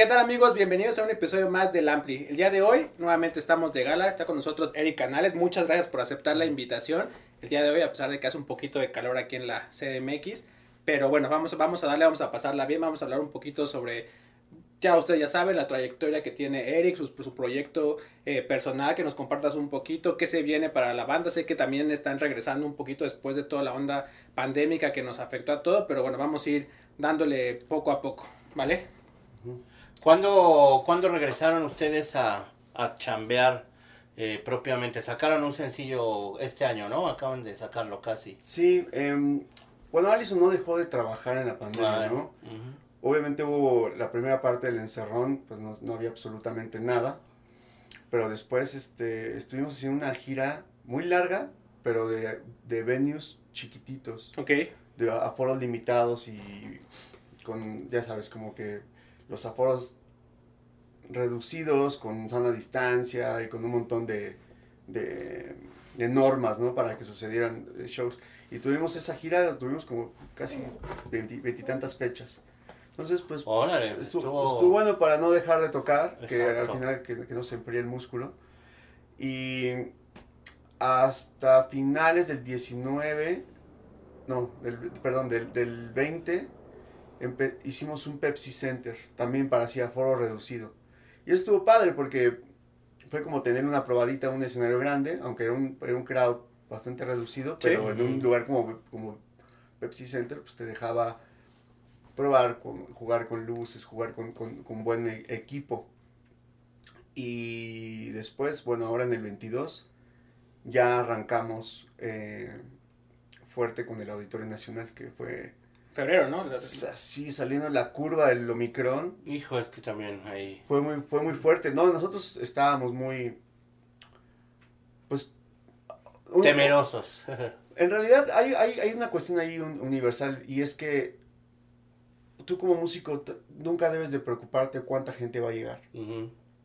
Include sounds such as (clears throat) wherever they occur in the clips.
¿Qué tal amigos? Bienvenidos a un episodio más del Ampli. El día de hoy nuevamente estamos de gala, está con nosotros Eric Canales. Muchas gracias por aceptar la invitación. El día de hoy, a pesar de que hace un poquito de calor aquí en la CDMX, pero bueno, vamos, vamos a darle, vamos a pasarla bien, vamos a hablar un poquito sobre, ya ustedes ya saben, la trayectoria que tiene Eric, su, proyecto eh, personal, que nos compartas un poquito, qué se viene para la banda. Sé que también están regresando un poquito después de toda la onda pandémica que nos afectó a todo, pero bueno, vamos a ir dándole poco a poco, ¿vale? ¿Cuándo, ¿cuándo regresaron ustedes a, a chambear eh, propiamente? Sacaron un sencillo este año, ¿no? Acaban de sacarlo casi. Sí, em, bueno, Allison no dejó de trabajar en la pandemia, Vale. ¿no? Obviamente hubo la primera parte del encerrón, pues no, no había absolutamente nada. Pero después este, estuvimos haciendo una gira muy larga, pero de, de venues chiquititos, Ok. de aforos limitados y con, ya sabes, como que los aforos reducidos, con sana distancia y con un montón de, de, de normas, ¿no? Para que sucedieran eh, shows. Y tuvimos esa gira, tuvimos como casi veinti- veintitantas fechas. Entonces, pues, Órale, estuvo, bueno para no dejar de tocar, que al final que, que no se enfríe el músculo. Y hasta finales del 19, no, del, perdón, del, del 20, empe- hicimos un Pepsi Center, también para así aforo reducido. Y estuvo padre porque fue como tener una probadita en un escenario grande, aunque era un, era un crowd bastante reducido, Sí. pero en un lugar como, como Pepsi Center, pues te dejaba probar, con, jugar con luces, jugar con, con- con buen e- equipo. Y después, bueno, ahora en el 22, ya arrancamos eh, fuerte con el Auditorio Nacional, que fue Febrero, ¿no? así saliendo la curva del Omicron. Hijo, es que también ahí. Fue muy, fue muy fuerte. No, nosotros estábamos muy, pues... un- Temerosos. (laughs) En realidad hay, hay, hay una cuestión ahí un- universal y es que tú como músico nunca debes de preocuparte cuánta gente va a llegar.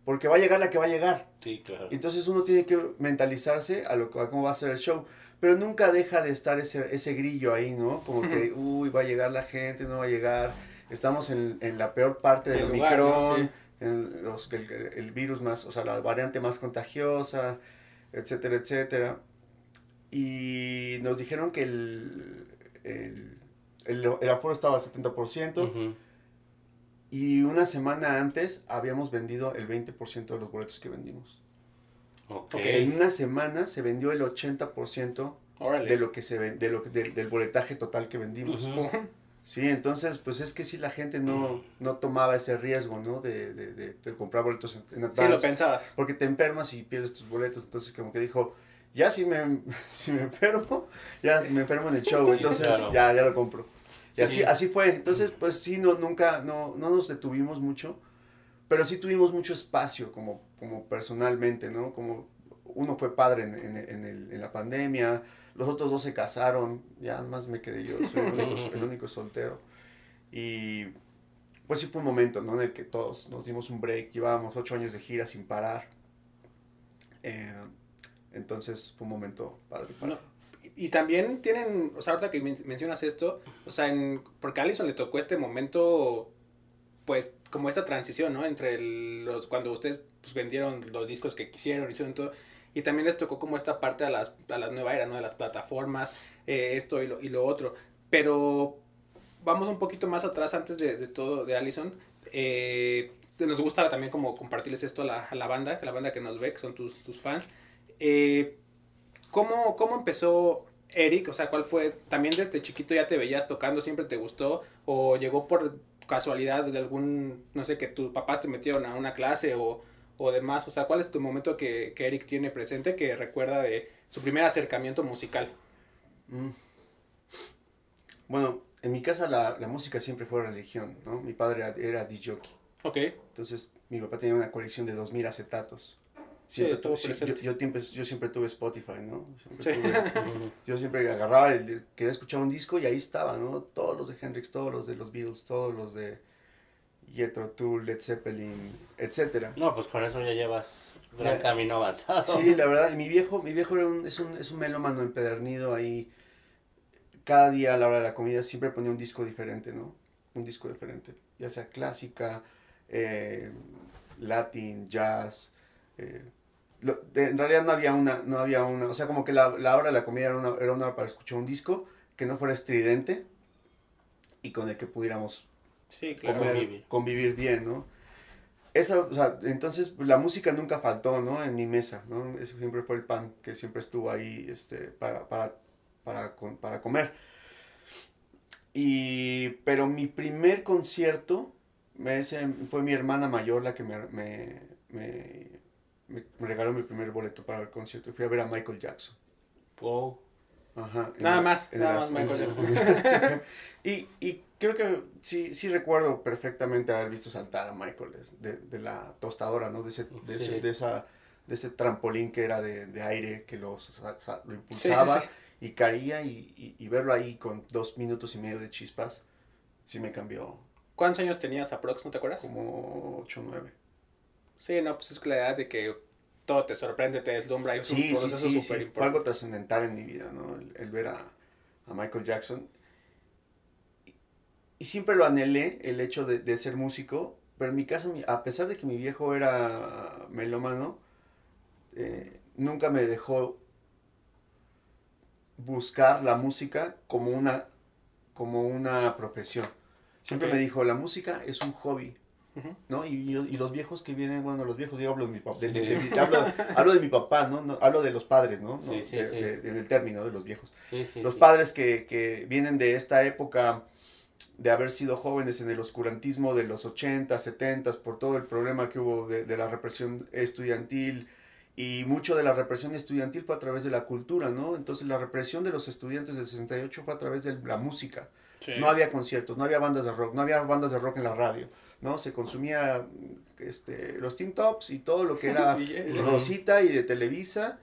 Porque va a llegar la que va a llegar. Sí, claro. Entonces uno tiene que mentalizarse a lo a cómo va a ser el show. Pero nunca deja de estar ese, ese grillo ahí, ¿no? Como que, uy, va a llegar la gente, no va a llegar. Estamos en, en la peor parte del. Omicron, Sí. en los, el, el virus más, o sea, la variante más contagiosa, etcétera, etcétera. Y nos dijeron que el, el, el, el aforo estaba al 70%. Ujú. Y una semana antes habíamos vendido el 20% de los boletos que vendimos. Ok. Ok. En una semana se vendió el 80% Órale. de lo que se ven- de lo que- del, del boletaje total que vendimos. Ujú. Pum. Sí, entonces pues es que sí la gente no, no tomaba ese riesgo, ¿no? De, de, de- de comprar boletos en, en Sí, lo pensabas. porque te enfermas y pierdes tus boletos, entonces como que dijo, ya si me, (laughs) si me enfermo, ya si me enfermo en el show, Sí, entonces claro. ya, ya lo compro. Y así, Sí. así fue, entonces pues sí, no, nunca, no, no nos detuvimos mucho, pero sí tuvimos mucho espacio como, como personalmente, ¿no? Como uno fue padre en, en, en el- en la pandemia, los otros dos se casaron, ya más me quedé yo, soy el único, el (laughs) único soltero. Y pues sí fue un momento, ¿no? En el que todos nos dimos un break, llevábamos ocho años de gira sin parar. Eh, entonces fue un momento padre. Bueno, y y también tienen, o sea, ahorita que men- mencionas esto, o sea, en, porque a Allison le tocó este momento, pues, como esta transición, ¿no? Entre los, cuando ustedes pues, vendieron los discos que quisieron, hicieron todo, y también les tocó como esta parte a las, a la nueva era, ¿no? De las plataformas, eh, esto y lo, y lo otro. Pero vamos un poquito más atrás antes de, de todo, de Allison. Eh, nos gusta también como compartirles esto a la, a la banda, la banda que nos ve, que son tus, tus fans. Eh, ¿Cómo, ¿Cómo empezó Eric? O sea, ¿cuál fue? ¿También desde chiquito ya te veías tocando? ¿Siempre te gustó? ¿O llegó por casualidad de algún, no sé, que tus papás te metieron a una clase o, o demás? O sea, ¿cuál es tu momento que, que Eric tiene presente que recuerda de su primer acercamiento musical? Mm. Bueno, en mi casa la, la música siempre fue religión, ¿no? Mi padre era, era DJ. Ok. Entonces mi papá tenía una colección de 2000 acetatos. Sí, Siempre estuvo tu- sí, yo, presente. yo siempre, yo siempre tuve Spotify, ¿no? Siempre Sí. tuve- (laughs) Ujú. Yo siempre agarraba, el, quería escuchar un disco y ahí estaba, ¿no? Todos los de Hendrix, todos los de los Beatles, todos los de Jethro Tull, Led Zeppelin, etcétera. No, pues con eso ya llevas gran camino avanzado. Sí, la verdad, y mi viejo, mi viejo era un, es, un, es un melómano empedernido ahí. Cada día a la hora de la comida siempre ponía un disco diferente, ¿no? Un disco diferente. Ya sea clásica, eh, latin, jazz. Eh, lo- de- en realidad no había una, no había una, o sea, como que la, la hora de la comida era una, era una hora para escuchar un disco que no fuera estridente y con el que pudiéramos Sí, claro. comer, Convivir. convivir bien, ¿no? Esa, o sea, entonces la música nunca faltó, ¿no? En mi mesa, ¿no? Eso siempre fue el pan que siempre estuvo ahí, este, para, para, para, con- para comer. Y, pero mi primer concierto, ese fue mi hermana mayor la que me, me, me, me- me regaló mi primer boleto para el concierto. Fui a ver a Michael Jackson. Wow. Ajá, Nada más, nada más Michael el- Jackson. (laughs) (laughs) y, y creo que sí, sí recuerdo perfectamente haber visto saltar a Michael de, de la tostadora, ¿no? De ese, de ese, de esa, de ese trampolín que era de, de aire que lo, lo impulsaba sí, y caía y, y- y verlo ahí con dos minutos y medio de chispas, sí me cambió ¿Cuántos años tenías aprox, no te acuerdas? como 8 o 9. Sí, no, pues es que la edad de que todo te sorprende, te deslumbra y es Sí, un sí, proceso sí, sí, Fue algo trascendental en mi vida, ¿no? El, el ver a, a Michael Jackson. Y, y siempre lo anhelé, el hecho de, de ser músico, pero en mi caso, a pesar de que mi viejo era melómano, eh, nunca me dejó buscar la música como una, como una profesión. Siempre me dijo, la música es un hobby. ¿No? Y, y- y los viejos que vienen, bueno, los viejos, yo hablo de mi papá, de, Sí. de mi- hablo, hablo de mi papá, ¿no? No, Hablo de los padres, ¿no? Sí, No, sí, de- sí. de- en el término de los viejos. Sí, sí, los sí. padres que, que vienen de esta época de haber sido jóvenes en el oscurantismo de los 80, 70, por todo el problema que hubo de, de la represión estudiantil, y mucho de la represión estudiantil fue a través de la cultura, ¿no? Entonces la represión de los estudiantes del 68 fue a través de la música. Sí. No había conciertos, no había bandas de rock, no había bandas de rock en la radio, ¿no? Se consumía este, los Teen Tops y todo lo que era (laughs) Rosita y de Televisa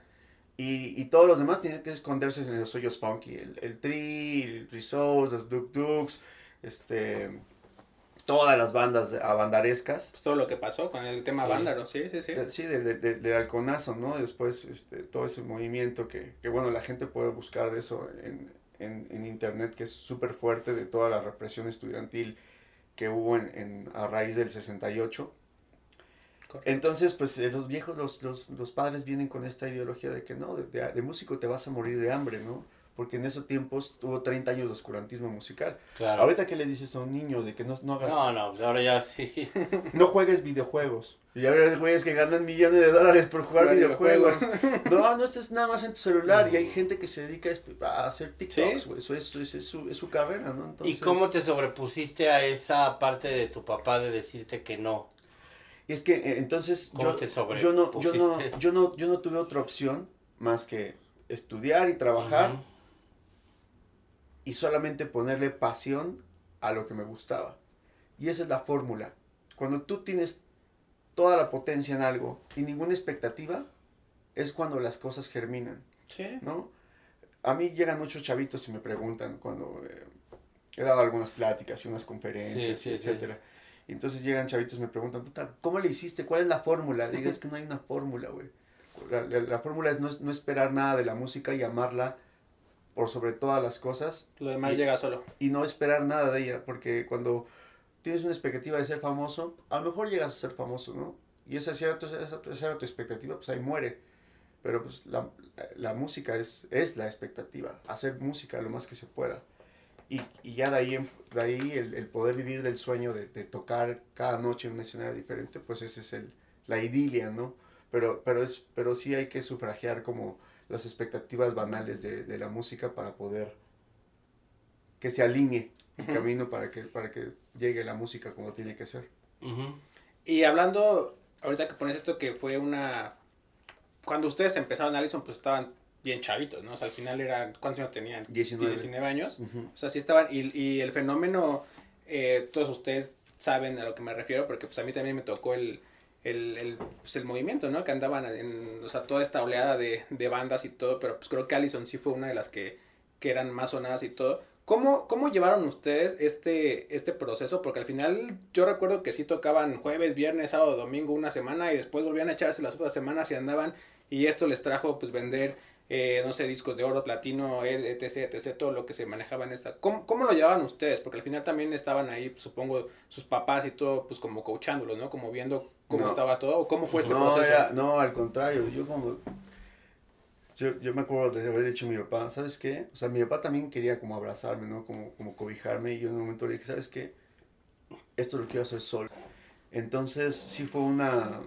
y, y todos los demás tenían que esconderse en los hoyos funky, el, el Tri, el los Duk Duks, este, todas las bandas abandarescas. Pues todo lo que pasó con el tema Sí. vándalo, sí, sí, sí. De- Sí, del de, de- del halconazo, ¿no? Después, este, todo ese movimiento que, que, bueno, la gente puede buscar de eso en, en, en internet, que es súper fuerte, de toda la represión estudiantil que hubo en, en- a raíz del 68. Correcto. Entonces, pues eh, los viejos, los, los, los padres vienen con esta ideología de que no, de, de- de músico te vas a morir de hambre, ¿no? Porque en esos tiempos tuvo 30 años de oscurantismo musical. Claro. Ahorita, ¿qué le dices a un niño de que no, no hagas No, no, pues ahora ya sí. (laughs) no juegues videojuegos. Y ahora hay güeyes que ganan millones de dólares por jugar videojuegos. No, no estés nada más en tu celular. Y hay gente que se dedica a hacer TikToks, Sí. güey. Eso es, es, es su, es su carrera, ¿no? ¿Y Entonces, cómo te sobrepusiste a esa parte de tu papá de decirte que no? Y es que eh, entonces ¿Cómo yo, te yo, no, yo, no, yo, no, yo no tuve otra opción más que estudiar y trabajar y solamente ponerle pasión a lo que me gustaba. Y esa es la fórmula. Cuando tú tienes toda la potencia en algo y ninguna expectativa, es cuando las cosas germinan. Sí. ¿no? A mí llegan muchos chavitos y me preguntan cuando eh, he dado algunas pláticas y unas conferencias, Sí, etcétera. Y entonces llegan chavitos y me preguntan, "Puta, ¿cómo le hiciste? ¿Cuál es la fórmula? Digo, es que no hay una fórmula, güey. La, la- la fórmula es no, no esperar nada de la música y amarla por sobre todas las cosas Lo demás Y- llega solo. y no esperar nada de ella, porque cuando tienes una expectativa de ser famoso, a lo mejor llegas a ser famoso, ¿no? Y esa, tu, esa, esa era tu expectativa, pues ahí muere. Pero pues la, la música es, es la expectativa, hacer música lo más que se pueda. Y, y ya de ahí, de ahí el, el poder vivir del sueño de, de tocar cada noche en un escenario diferente, pues ese es el, la idilia, ¿no? Pero, pero, es, pero sí hay que sufragiar como las expectativas banales de, de la música para poder que se alinee el camino para que, para que llegue la música como tiene que ser. Ujú. Y hablando, ahorita que pones esto que fue una... Cuando ustedes empezaron Allison, pues estaban bien chavitos, ¿no? O sea, al final era... ¿Cuántos años tenían? 19. 19 años. Ujú. O sea, sí estaban... Y, y el fenómeno, eh, todos ustedes saben a lo que me refiero, porque pues a mí también me tocó el, el, el, pues, el movimiento, ¿no? Que andaban en... O sea, toda esta oleada de, de bandas y todo, pero pues creo que Allison sí fue una de las que, que eran más sonadas y todo. ¿Cómo, ¿Cómo llevaron ustedes este, este proceso? Porque al final yo recuerdo que sí tocaban jueves, viernes, sábado, domingo una semana y después volvían a echarse las otras semanas y andaban y esto les trajo pues vender eh, no sé, discos de oro, platino, etc, etc, todo lo que se manejaba en esta. ¿Cómo, ¿Cómo, lo llevaban ustedes? Porque al final también estaban ahí, supongo, sus papás y todo, pues como coachándolos, ¿no? Como viendo cómo estaba todo, o cómo fue este no, proceso. no, al contrario, yo como... Yo, yo me acuerdo de haber dicho a mi papá, ¿sabes qué? O sea, mi papá también quería como abrazarme, ¿no? Como, como cobijarme y yo en un momento le dije, ¿sabes qué? Esto lo quiero hacer solo. Entonces sí fue una,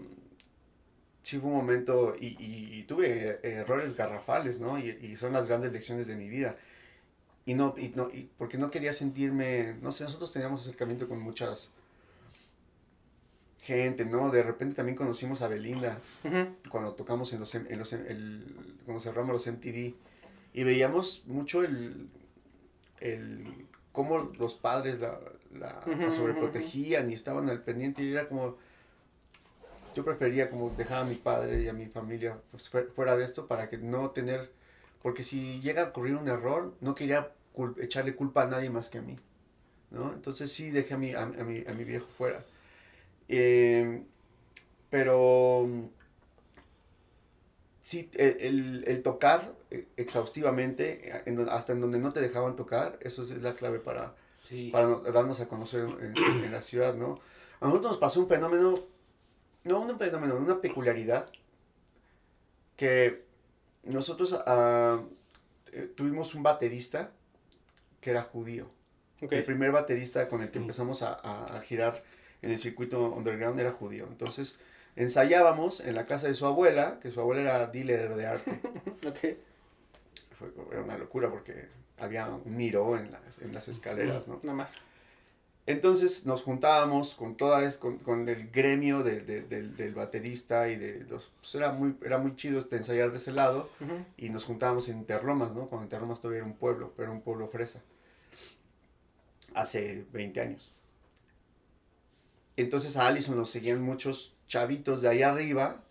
sí fue un momento y, y, tuve errores garrafales, ¿no? Y, y, son las grandes lecciones de mi vida. Y no, y no, y porque no quería sentirme, no sé, nosotros teníamos acercamiento con muchas gente, ¿no? De repente también conocimos a Belinda cuando tocamos en los, en los el, cuando cerramos los MTV y veíamos mucho el, el cómo los padres la, la, la sobreprotegían y estaban al pendiente y era como yo prefería como dejar a mi padre y a mi familia pues, fuera de esto para que no tener, porque si llega a ocurrir un error, no quería echarle culpa a nadie más que a mí, ¿no? Entonces sí dejé a mi, a, mi, a mi viejo fuera. Em, pero sí, e, el, el, tocar exhaustivamente, hasta en donde no te dejaban tocar, eso es la clave para, para darnos a conocer en, en la ciudad, ¿no? A nosotros nos pasó un fenómeno no un fenómeno, una peculiaridad que nosotros uh, tuvimos un baterista que era judío. El primer baterista con el que empezamos a, a, girar en el circuito underground era judío. Entonces ensayábamos en la casa de su abuela, que su abuela era dealer de arte. (laughs) okay. Fue, era una locura porque había un miro en las, en las escaleras, ¿no? Nada más. Entonces nos juntábamos con toda con, con el gremio de, de, del, baterista y de los... Pues era, muy, era muy chido este ensayar de ese lado y nos juntábamos en Interlomas, ¿no? Cuando Interlomas todavía era un pueblo, pero era un pueblo fresa. Hace 20 años. Entonces a Allison nos seguían muchos chavitos de ahí arriba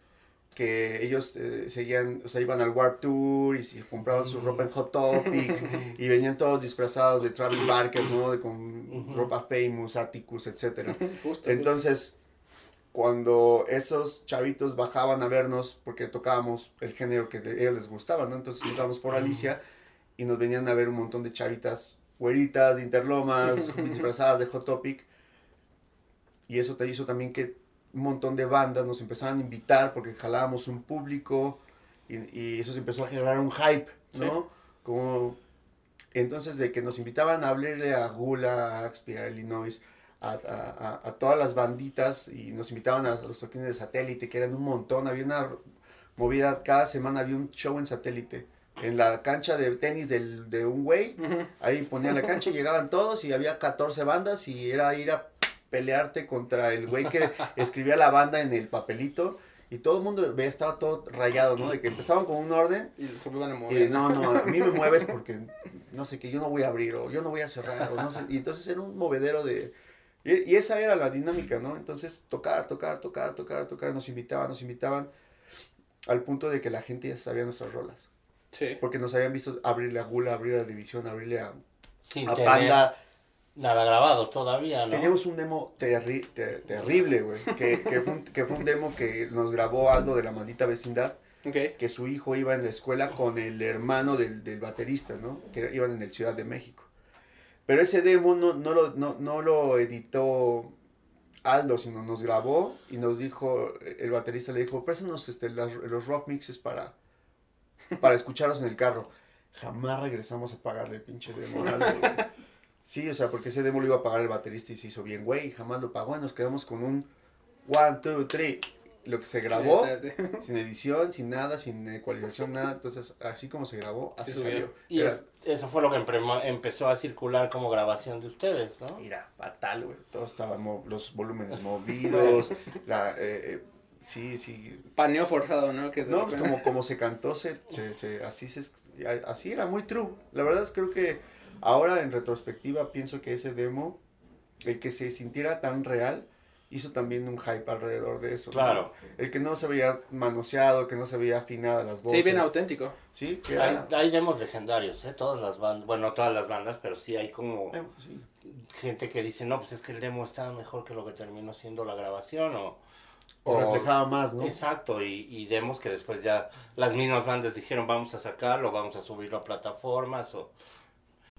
que ellos eh, seguían, o sea, iban al Warp Tour y se compraban su ropa en Hot Topic (laughs) y venían todos disfrazados de Travis Barker, ¿no? De, con ropa Famous, Atticus, etc. (laughs) Entonces, cuando esos chavitos bajaban a vernos, porque tocábamos el género que a ellos les gustaba, ¿no? Entonces estábamos por Alicia y nos venían a ver un montón de chavitas güeritas, de interlomas, (laughs) disfrazadas de Hot Topic. Y eso te hizo también que un montón de bandas nos empezaban a invitar porque jalábamos un público y, y eso se empezó a generar un hype, ¿no? Como, entonces de que nos invitaban a hablarle a Gula, a Axpia, a Illinois, a, a, a, todas las banditas y nos invitaban a los toquines de satélite, que eran un montón, había una movida, cada semana había un show en satélite. En la cancha de tenis del, de un güey, ahí ponían la cancha y llegaban todos y había 14 bandas y era ir a pelearte contra el güey que (laughs) escribía la banda en el papelito. Y todo el mundo veía, estaba todo rayado, ¿no? De que empezaban con un orden. Y se iban a mover. Y no, no, a mí me (laughs) mueves porque, no sé, que yo no voy a abrir o yo no voy a cerrar o no sé. Y entonces era un movedero de... Y, esa era la dinámica, ¿no? Entonces tocar, tocar, tocar, tocar, tocar, nos invitaban, nos invitaban al punto de que la gente ya sabía nuestras rolas. Sí. Porque nos habían visto abrirle a Gula, abrir a División, abrirle a, a Panda Nada grabado todavía, ¿no? Teníamos un demo terrible, güey. Que, que, fue un, que fue un demo que nos grabó Aldo de la maldita vecindad. Que su hijo iba en la escuela con el hermano del, del, baterista, ¿no? Que iban en el Ciudad de México. Pero ese demo no, no, lo, no, no lo editó Aldo, sino nos grabó y nos dijo, el baterista le dijo, préstanos este, los rock mixes para, para escucharlos en el carro. Jamás regresamos a pagarle el pinche demo. Aldo, Sí, o sea, porque ese demo lo iba a pagar el baterista y se hizo bien, güey, jamás lo pagó y nos quedamos con un one, two, three. Lo que se grabó, sin edición, sin nada, sin ecualización, nada. Entonces, así como se grabó, así salió. Y eso fue lo que empezó a circular como grabación de ustedes, ¿no? Mira, fatal, güey. Todo estaba, los volúmenes (laughs) movidos, la... Eh, eh, sí, sí. Paneo forzado, ¿no? Que no, como, como (laughs) se cantó, se, se, se, así, se, así era muy true. La verdad es creo que Ahora en retrospectiva pienso que ese demo, el que se sintiera tan real, hizo también un hype alrededor de eso. Claro. El que no se veía manoseado, que no se veía afinada las voces. Sí, bien auténtico. Sí, que hay, demos legendarios, ¿eh? Todas las bandas, bueno, no todas las bandas, pero sí hay como eh, gente que dice, no, pues es que el demo está mejor que lo que terminó siendo la grabación o... o reflejaba más, ¿no? Exacto, y, y vemos que después ya las mismas bandas dijeron vamos a sacarlo, vamos a subirlo a plataformas o...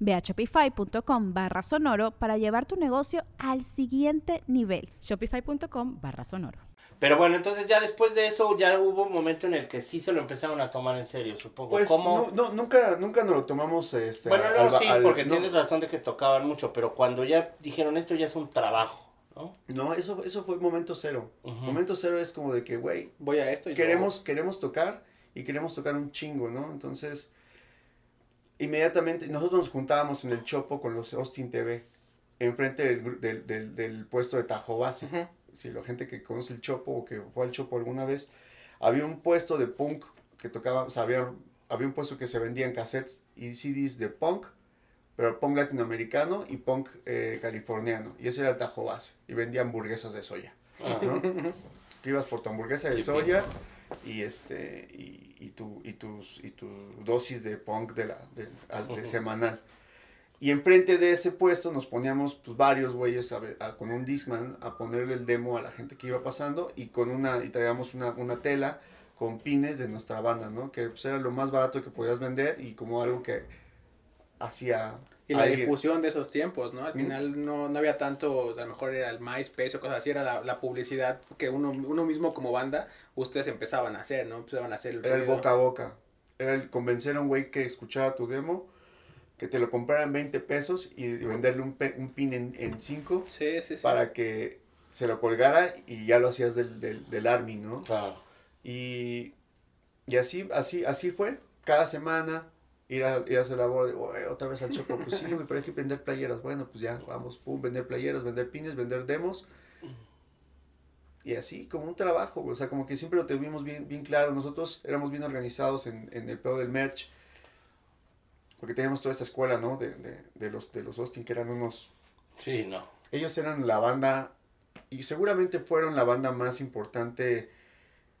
Ve a shopify.com barra sonoro para llevar tu negocio al siguiente nivel. Shopify.com barra sonoro. Pero bueno, entonces ya después de eso ya hubo un momento en el que sí se lo empezaron a tomar en serio, supongo. Pues ¿Cómo? no, no, nunca, nunca nos lo tomamos este, Bueno, no, al- sí, al- porque no. tienes razón de que tocaban mucho, pero cuando ya dijeron esto ya es un trabajo, ¿no? No, eso, eso fue momento cero. Momento cero es como de que, güey, Voy a esto y queremos, queremos tocar y queremos tocar un chingo, ¿no? Entonces, inmediatamente nosotros nos juntábamos en el Chopo con los Austin TV, enfrente del, del, del, del puesto de Tajo Base. Ujú. Si la gente que conoce el Chopo o que fue al Chopo alguna vez, había un puesto de punk que tocaba, o sea, había, había un puesto que se vendían cassettes y CDs de punk, pero punk latinoamericano y punk eh, californiano. Y ese era el Tajo Base. Y vendía hamburguesas de soya. Ah, ¿no? (laughs) que ibas por tu hamburguesa de Sí, soya y este y, y tu y tus y tu dosis de punk de la de, de Ujú. semanal y enfrente de ese puesto nos poníamos pues varios güeyes a a- con un discman a ponerle el demo a la gente que iba pasando y con una y traíamos una, una tela con pines de nuestra banda no que pues, era lo más barato que podías vender y como algo que hacía Y la alguien. difusión de esos tiempos, ¿no? Al Ujú. final no, no había tanto, a lo mejor era el MySpace o cosas así, era la, la publicidad que uno, uno mismo como banda, ustedes empezaban a hacer, ¿no? Empezaban a hacer el Era el boca a boca. Era el convencer a un güey que escuchara tu demo, que te lo comprara en 20 pesos y venderle un, pe- un pin en 5 Sí, sí, sí. para que se lo colgara y ya lo hacías del, del, del Army, ¿no? claro. Y, y así, así, así fue. Cada semana ir a, ir a hacer labor de, "Güey, otra vez al Chopo. Pues sí, pero hay que vender playeras. Bueno, pues ya, vamos, pum, vender playeras, vender pines, vender demos. Y así, como un trabajo, o sea, como que siempre lo tuvimos bien, bien claro. Nosotros éramos bien organizados en, en el pedo del merch. Porque teníamos toda esta escuela, ¿no? De, de, de los, de los Austin, que eran unos Sí, no. ellos eran la banda y seguramente fueron la banda más importante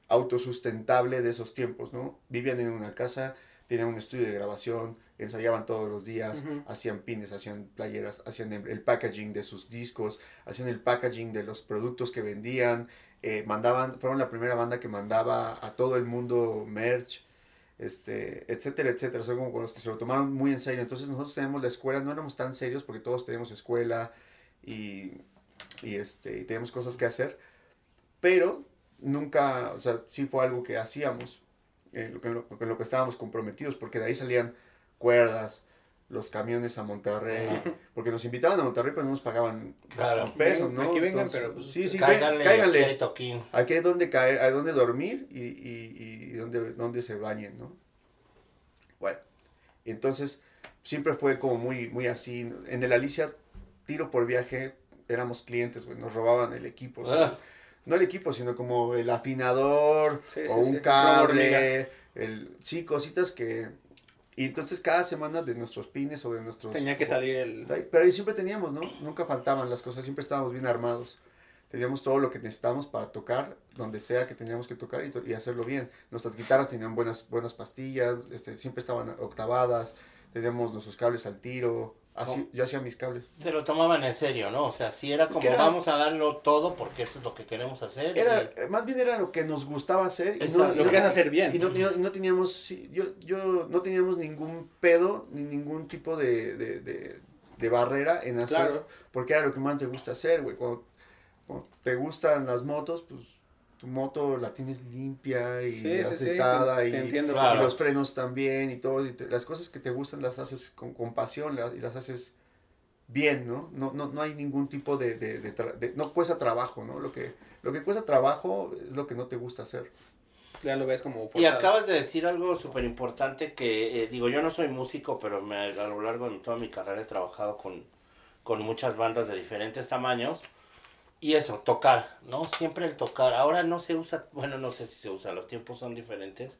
autosustentable de esos tiempos, ¿no? Vivían en una casa, tenían un estudio de grabación, ensayaban todos los días, Ujú. hacían pines, hacían playeras, hacían el, el packaging de sus discos, hacían el packaging de los productos que vendían, eh, mandaban, fueron la primera banda que mandaba a todo el mundo merch, este, etcétera, etcétera, son como con los que se lo tomaron muy en serio. Entonces nosotros teníamos la escuela, no éramos tan serios porque todos teníamos escuela y, y, este, y teníamos cosas que hacer, pero nunca, o sea, sí fue algo que hacíamos, en lo que, en lo, en lo que estábamos comprometidos, porque de ahí salían cuerdas, los camiones a Monterrey, porque nos invitaban a Monterrey, pero no nos pagaban Claro. un peso, Ven, ¿no? aquí vengan, pero, pues, sí, sí, Cáiganle, ven, cáiganle. aquí hay toquín. Aquí hay donde caer, hay donde dormir y, y, y donde, donde se bañen, ¿no? Bueno, entonces siempre fue como muy, muy así. En el Alicia, tiro por viaje, éramos clientes, güey, nos robaban el equipo. o sea, Ah. No el equipo, sino como el afinador Sí, o sí, un sí, cable, el, sí, cositas que... Y entonces cada semana de nuestros pines o de nuestros... Tenía que salir el... Pero ahí siempre teníamos, ¿no? Nunca faltaban las cosas, siempre estábamos bien armados. Teníamos todo lo que necesitábamos para tocar, donde sea que teníamos que tocar y, y hacerlo bien. Nuestras guitarras tenían buenas, buenas pastillas, este, siempre estaban octavadas, teníamos nuestros cables al tiro. Así, yo hacía mis cables. Se lo tomaban en serio, ¿no? O sea, sí era Es como que era- vamos a darlo todo porque esto es lo que queremos hacer. Era, y- más bien era lo que nos gustaba hacer. Y Exacto. no, Lo querías hacer bien. Y no, y no- teníamos, sí, yo, yo no teníamos ningún pedo, ni ningún tipo de, de, de, de barrera en hacer. Claro. Porque era lo que más te gusta hacer, güey. Cuando, cuando te gustan las motos, pues tu moto la tienes limpia y Sí, sí, sí, aceitada te y, entiendo. y Claro. los frenos también y todo. y te- las cosas que te gustan las haces con, con pasión la- y las haces bien, ¿no? No, no, no hay ningún tipo de, de, de tra- de- No cuesta trabajo, ¿no? Lo que, lo que cuesta trabajo es lo que no te gusta hacer. Ya lo ves como forzado. Y acabas de decir algo súper importante que, eh, digo, yo no soy músico, pero me, a lo largo de toda mi carrera he trabajado con, con muchas bandas de diferentes tamaños. Y eso, tocar, ¿no? Siempre el tocar. Ahora no se usa, bueno, no sé si se usa, los tiempos son diferentes.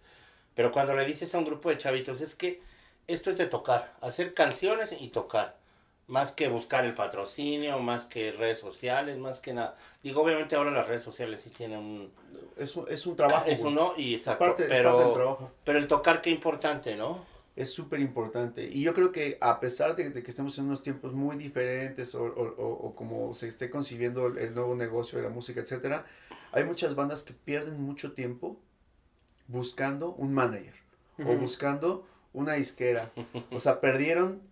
Pero cuando le dices a un grupo de chavitos, es que esto es de tocar, hacer canciones y tocar. Más que buscar el patrocinio, más que redes sociales, más que nada. Digo, obviamente ahora las redes sociales sí tienen un... Es, un- es un trabajo. Es uno y Es exacto, parte, es pero... parte del trabajo. Pero el tocar, qué importante, ¿no? Es súper importante. Y yo creo que a pesar de, de que estemos en unos tiempos muy diferentes o, o- o- o como se esté concibiendo el, el nuevo negocio de la música, etcétera, hay muchas bandas que pierden mucho tiempo buscando un manager o buscando una disquera. O sea, perdieron.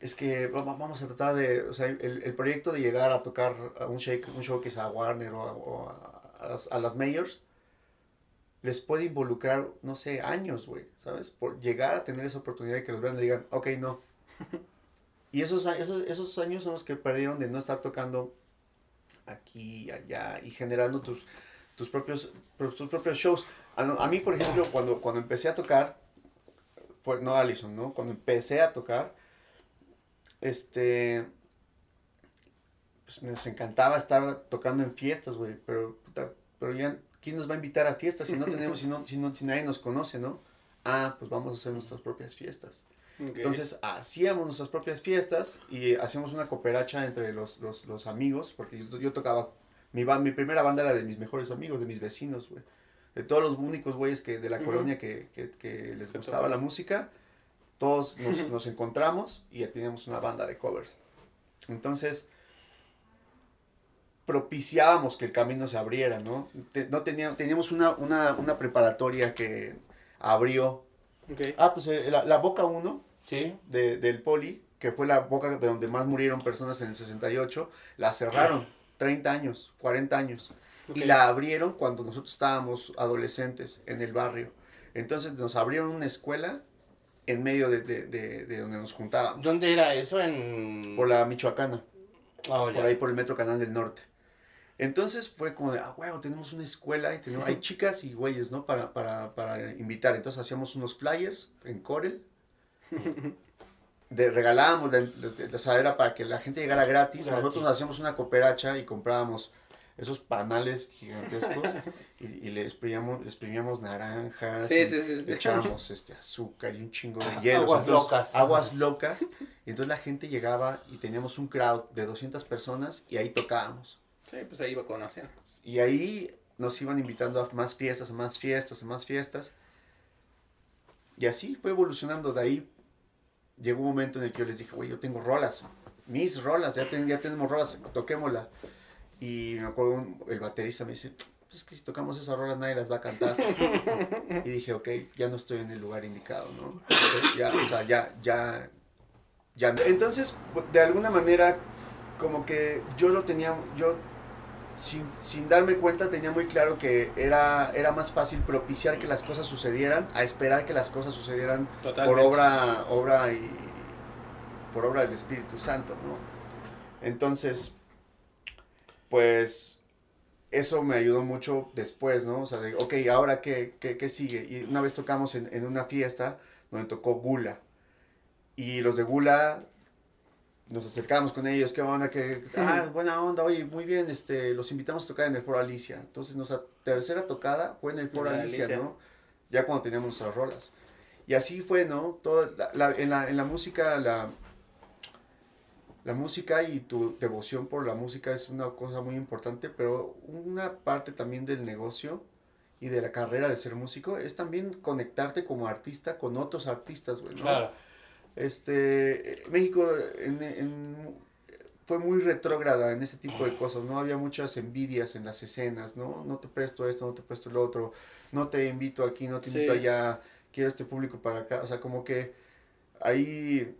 Es que va- va- vamos a tratar de. O sea, el, el proyecto de llegar a tocar a un, shake, un showcase a Warner o a, a- a las, a las majors les puede involucrar, no sé, años, güey, ¿sabes? Por llegar a tener esa oportunidad y que los vean y digan, ok, no. (laughs) Y esos, esos, esos años son los que perdieron de no estar tocando aquí, allá y generando tus, tus, propios, tus propios shows. A, a mí, por ejemplo, cuando, cuando empecé a tocar, fue, no Allison, ¿no? Cuando empecé a tocar, este, pues me encantaba estar tocando en fiestas, güey, pero, puta, pero ya, ¿quién nos va a invitar a fiestas si no (laughs) tenemos, si, no, si, no- si nadie nos conoce, ¿no? Ah, pues vamos a hacer nuestras propias fiestas. Ok. Entonces hacíamos nuestras propias fiestas y hacíamos una cooperacha entre los, los, los amigos, porque yo, yo tocaba, mi, mi primera banda era de mis mejores amigos, de mis vecinos, güey. De todos los únicos güeyes que, de la Ujú. colonia que, que, que les gustaba la música, todos nos, (laughs) nos encontramos y ya teníamos una banda de covers. Entonces, propiciábamos que el camino se abriera, ¿no? Te- no teníamos, teníamos una, una, una preparatoria que abrió. Ah, pues eh, la, la Boca 1 Sí. de, del Poli, que fue la boca de donde más murieron personas en el 68, la cerraron 30 años, 40 años. Y la abrieron cuando nosotros estábamos adolescentes en el barrio. Entonces nos abrieron una escuela en medio de, de- de- de donde nos juntábamos. ¿Dónde era eso? En... Por la Michoacana, Oh, ya. por ahí por el Metro Canal del Norte. Entonces fue como de, ah, huevo, tenemos una escuela y tenemos, hay (laughs) chicas y güeyes, ¿no? Para, para, para invitar. Entonces hacíamos unos flyers en Corel. De, regalábamos, de- o sea, era para que la gente llegara gratis. Gratis. Nosotros nos hacíamos una cooperacha y comprábamos esos panales gigantescos (laughs) y, y le exprimíamos, le exprimíamos naranjas. Sí, sí, sí. Le echábamos este, azúcar y un chingo de (laughs) hielo. Aguas Entonces, locas. Aguas locas. Y entonces la gente llegaba y teníamos un crowd de 200 personas y ahí tocábamos. Sí, pues ahí iba conociendo. Y ahí nos iban invitando a más fiestas, a más fiestas, a más fiestas. Y así fue evolucionando. De ahí llegó un momento en el que yo les dije, güey, yo tengo rolas. Mis rolas, ya, ten- ya tenemos rolas, toquémosla. Y me acuerdo, un- el baterista me dice, pues es que si tocamos esas rolas nadie las va a cantar. (laughs) y dije, ok, ya no estoy en el lugar indicado, ¿no? Ya, o sea, ya, ya, ya. Entonces, de alguna manera, como que yo lo tenía, yo sin, sin darme cuenta tenía muy claro que era, era más fácil propiciar que las cosas sucedieran a esperar que las cosas sucedieran Totalmente. por obra, obra y por obra del Espíritu Santo, ¿no? Entonces, pues eso me ayudó mucho después, ¿no? O sea, de, ok, ahora qué, qué, qué sigue? Y una vez tocamos en, en una fiesta donde tocó Gula. Y los de Gula nos acercamos con ellos, qué onda, que, ah, buena onda, oye, muy bien, este, los invitamos a tocar en el Foro Alicia. Entonces, nuestra tercera tocada fue en el Foro Alicia, Alicia. ¿no? Ya cuando teníamos nuestras rolas. Y así fue, ¿no? Todo, la- la- en, la, en la música, la, la música y tu devoción por la música es una cosa muy importante, pero una parte también del negocio y de la carrera de ser músico es también conectarte como artista con otros artistas, güey, ¿no? Claro. Este, México en- en- fue muy retrógrada en ese tipo de cosas, ¿no? Había muchas envidias en las escenas, ¿no? No te presto esto, no te presto lo otro, no te invito aquí, no te Sí. invito allá, quiero este público para acá, o sea, como que ahí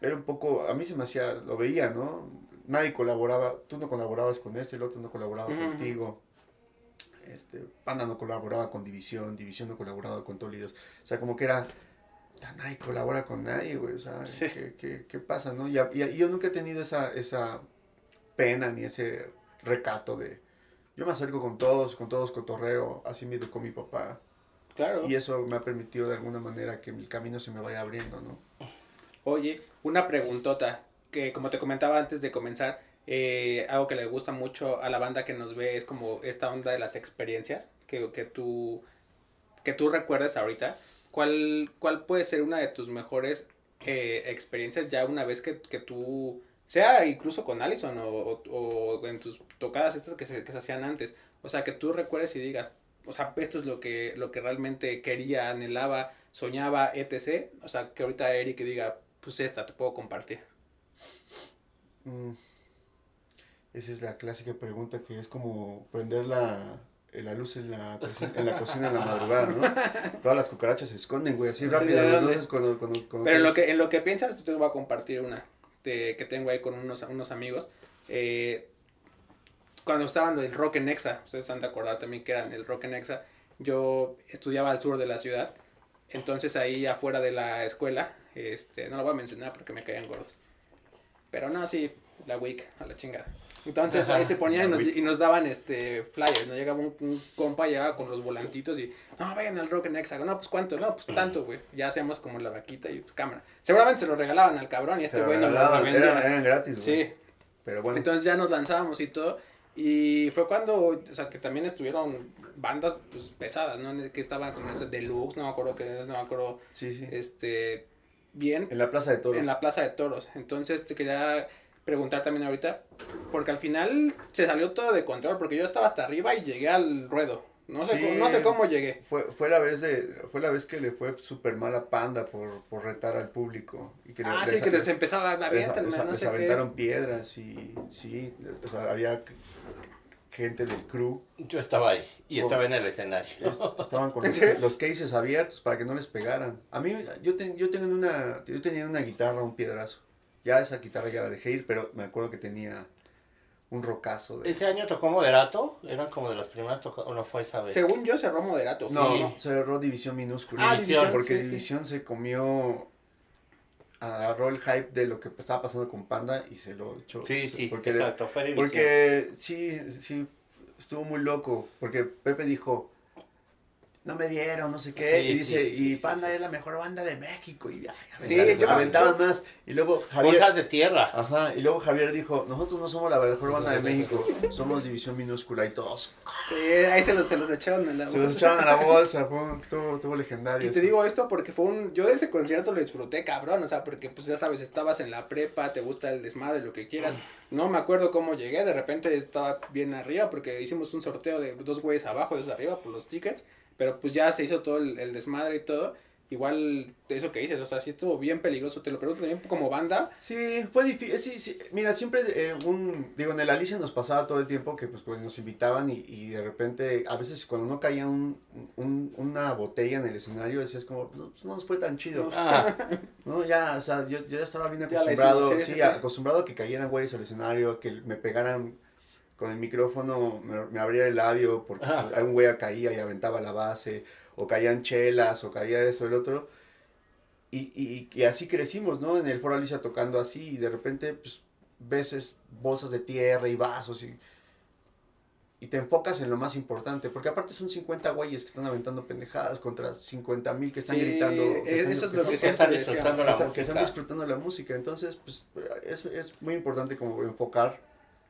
era un poco, a mí se me hacía, lo veía, ¿no? Nadie colaboraba, tú no colaborabas con este, el otro no colaboraba contigo. Este, Panda no colaboraba con División, División no colaboraba con Tolidos. O sea, como que era, ya nadie colabora con nadie, güey. O sea, ¿qué, qué, qué pasa, no? Y, y yo nunca he tenido esa, esa pena ni ese recato de, yo me acerco con todos, con todos cotorreo, así me educó mi papá. Claro. Y eso me ha permitido de alguna manera que mi camino se me vaya abriendo, ¿no? Oye, una preguntota, que como te comentaba antes de comenzar, eh, algo que le gusta mucho a la banda que nos ve es como esta onda de las experiencias que, que tú que tú recuerdes ahorita. ¿Cuál, ¿Cuál puede ser una de tus mejores eh, experiencias ya una vez que, que tú, sea incluso con Allison o, o- en tus tocadas estas que se, que se hacían antes? O sea, que tú recuerdes y digas, o sea, esto es lo que, lo que realmente quería, anhelaba, soñaba, etc. O sea, que ahorita Eric diga, pues esta te puedo compartir. Mm. Esa es la clásica pregunta que es como prender la, la luz en la, cocina, en la cocina en la madrugada, ¿no? (laughs) Todas las cucarachas se esconden, güey, así Sí, rápido. Entonces, cuando, cuando, cuando Pero en lo que, en lo que piensas, te voy a compartir una de, que tengo ahí con unos, unos amigos. Eh, cuando estaban el Rock en Exa, ustedes han de acordar también que eran el Rock en Exa, yo estudiaba al sur de la ciudad, entonces ahí afuera de la escuela, este, no lo voy a mencionar porque me caían gordos. Pero no, sí, la WIC, a la chingada. Entonces ahí se ponían y nos, y nos daban este flyers, ¿no? Llegaba un, un compa, llegaba con los volantitos y, no, vayan al Rock en Exa. No, pues cuánto, no, pues tanto, güey. Ya hacemos como la vaquita y pues, cámara. Seguramente se lo regalaban al cabrón y este güey no lo eran, eran gratis, güey. Sí, Pero bueno, entonces ya nos lanzábamos y todo. Y fue cuando, o sea, que también estuvieron bandas pues, pesadas, ¿no? Que estaban con ese deluxe, no me acuerdo qué es, no me acuerdo, sí, sí. este, bien, En la Plaza de Toros. en la Plaza de Toros. Entonces te quería preguntar también ahorita, porque al final se salió todo de control, porque yo estaba hasta arriba y llegué al ruedo. No sé, Sí. cómo, no sé cómo llegué. Fue, fue la vez de fue la vez que le fue súper mal a Panda por, por retar al público. Y que Ah, les- sí, que les empezaba, les, aviéntenme, les- no les sé qué. aventaron piedras y sí, o sea, había gente del crew Yo estaba ahí y estaba en el escenario. Est- (laughs) Estaban con ¿En los, los cases abiertos para que no les pegaran. A mí, yo, ten- yo, tenía una, yo tenía una guitarra, un piedrazo. Ya esa guitarra ya la dejé ir, pero me acuerdo que tenía un rocazo. De... Ese año tocó Moderato, eran como de las primeras tocadas, o no fue esa vez. Según yo cerró moderato. No, sí. no, cerró División Minúscula. Ah, División, porque sí, sí. División se comió, agarró el hype de lo que estaba pasando con Panda y se lo echó. Sí, sí, porque, exacto, fue división. Porque sí, sí, estuvo muy loco. Porque Pepe dijo, no me dieron, no sé qué. Sí, y dice, sí, sí, y Panda sí. es la mejor banda de México. Y ay, Sí, aventaban, yo- aventaban más. Y luego Javier. Bolsas de tierra. Ajá, y luego Javier dijo, nosotros no somos la mejor banda de México, somos División Minúscula y todos Sí, ahí se los, se los echaron en la se los echaban a la (laughs) bolsa, fue, un- estuvo, estuvo legendario. Y te eso. digo esto porque fue un. Yo de ese concierto lo disfruté, cabrón. O sea, porque pues ya sabes, estabas en la prepa, te gusta el desmadre, lo que quieras. No me acuerdo cómo llegué. De repente estaba bien arriba porque hicimos un sorteo de dos güeyes abajo y dos arriba por los tickets. Pero pues ya se hizo todo el, el desmadre y todo. Igual de eso que dices, o sea, sí estuvo bien peligroso. Te lo pregunto también como banda. Sí, fue difícil. Sí, sí. Mira, siempre eh, un. Digo, en el Alicia nos pasaba todo el tiempo que pues, pues, nos invitaban y, y de repente, a veces cuando no caía un, un- una botella en el escenario, decías como, no, pues, no nos fue tan chido. Ah, (laughs) No, ya, o sea, yo, yo ya estaba bien acostumbrado. hicimos, sí, sí, acostumbrado a que cayeran güeyes al escenario, que me pegaran con el micrófono, me, me abría el labio porque Ah. pues, un güey caía y aventaba la base, o caían chelas, o caía esto, el otro. Y, y, y así crecimos, ¿no? En el Foro Alicia tocando así, y de repente, pues, ves es- bolsas de tierra y vasos y, y te enfocas en lo más importante, porque aparte son 50 güeyes que están aventando pendejadas contra 50 mil que están Sí, gritando. que eso están- es lo que que están- disfrutando la están, que están música. disfrutando la música. Entonces, pues, es, es muy importante como enfocar,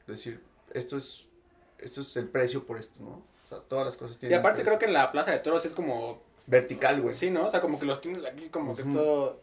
decir, esto es, esto es el precio por esto, ¿no? O sea, todas las cosas Y tienen un aparte creo que en la Plaza de Toros es como Vertical, güey. Sí, ¿no? O sea, como que los tienes aquí, como que todo.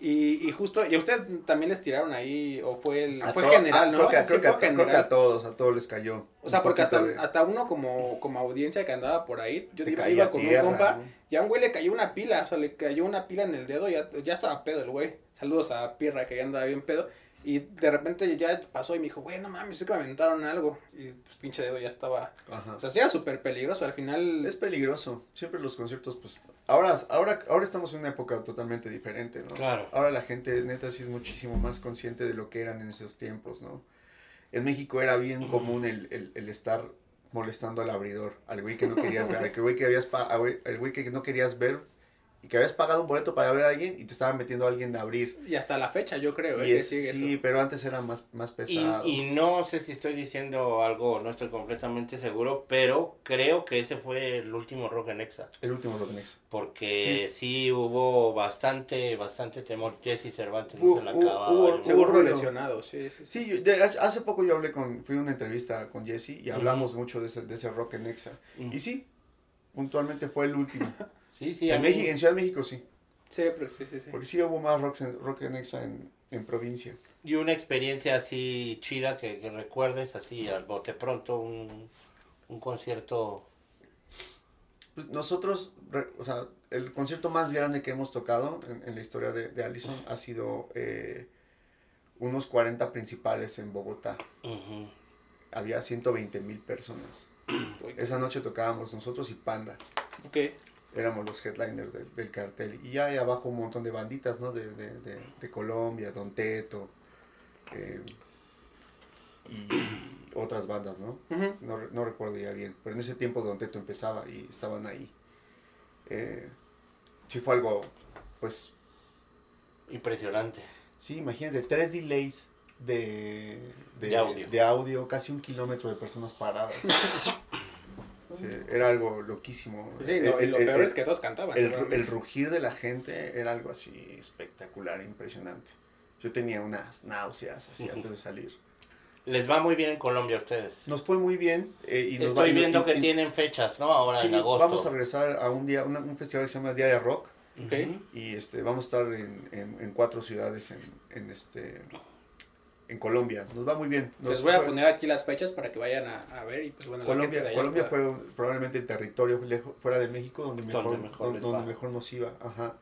Y, y justo, y a ustedes también les tiraron ahí, o fue el. A fue to- general, a- ¿no? Creo que, a- Sí, creo, que, fue a- creo que general. a todos, a todos les cayó. O sea, porque hasta, de- hasta uno como, como audiencia que andaba por ahí, yo te iba, iba con tierra, un compa, ¿no? y a un güey le cayó una pila, o sea, le cayó una pila en el dedo, ya, ya estaba pedo el güey. Saludos a Pierra que ya andaba bien pedo. Y de repente ya pasó y me dijo, güey, no mames, es que me aventaron algo. Y pues pinche dedo ya estaba. Ajá. O sea, sí era súper peligroso. Al final. es peligroso. Siempre los conciertos, pues. Ahora, ahora, ahora estamos en una época totalmente diferente, ¿no? Claro. Ahora la gente, neta, sí es muchísimo más consciente de lo que eran en esos tiempos, ¿no? En México era bien común el, el, el estar molestando al abridor, al güey que no querías ver, al güey que habías pa- al güey que no querías ver y que habías pagado un boleto para ver a alguien y te estaban metiendo a alguien a abrir. Y hasta la fecha, yo creo, Y eh, que es- sigue sí, eso. pero antes era más, más pesado. y no sé si estoy diciendo algo, no estoy completamente seguro, pero creo que ese fue el último Rock en Exa. El último Rock Next. Porque sí. hubo bastante, bastante temor. Jesse Cervantes Hubo- no se la hubo- acababa. hubo-. Seguro ruido. lesionado, sí, sí. sí. Sí, yo- de- hace poco yo hablé con, fui a una entrevista con Jesse y hablamos mucho de ese, de ese Rock en Exa. Y sí, puntualmente fue el último. (laughs) Sí, sí, en, mí- México, en Ciudad de México sí, Sí, pero sí, sí, sí. porque sí hubo más Rock en, rock en Exa en, en provincia. Y una experiencia así chida que, que recuerdes, así al bote pronto, un, un concierto. Pues nosotros, re- o sea, el concierto más grande que hemos tocado en, en la historia de, de Allison ha sido eh, unos 40 principales en Bogotá. ujú, Había 120 mil personas. (clears throat) Esa noche tocábamos nosotros y Panda. Ok. éramos los headliners del, del cartel. Y ya hay abajo un montón de banditas, ¿no? De, de, de, de Colombia, Don Teto, eh, y (clears throat) otras bandas, ¿no? No, no recuerdo ya bien, pero en ese tiempo Don Teto empezaba y estaban ahí. Eh, sí fue algo, pues, impresionante. sí, imagínate, tres delays de, de, De audio. de audio, casi un kilómetro de personas paradas. (laughs) Sí, era algo loquísimo. Sí, El- lo, el- lo el- peor el- es que todos cantaban. el, rugir de la gente era algo así espectacular, impresionante. Yo tenía unas náuseas así antes de salir. Les va muy bien en Colombia a ustedes. Nos fue muy bien. eh, y nos Estoy va- viendo y- que y- tienen fechas, ¿no? Ahora sí, en agosto. vamos a regresar a un día, una- un festival que se llama Día de Rock. Y este, vamos a estar en, en- en cuatro ciudades en, en este en Colombia. Nos va muy bien. Nos Les voy a poner aquí las fechas para que vayan a, a ver y pues bueno, la Colombia, de allá Colombia fue probablemente el territorio lejo- fuera de México donde mejor, Donde mejor nos iba. Ajá.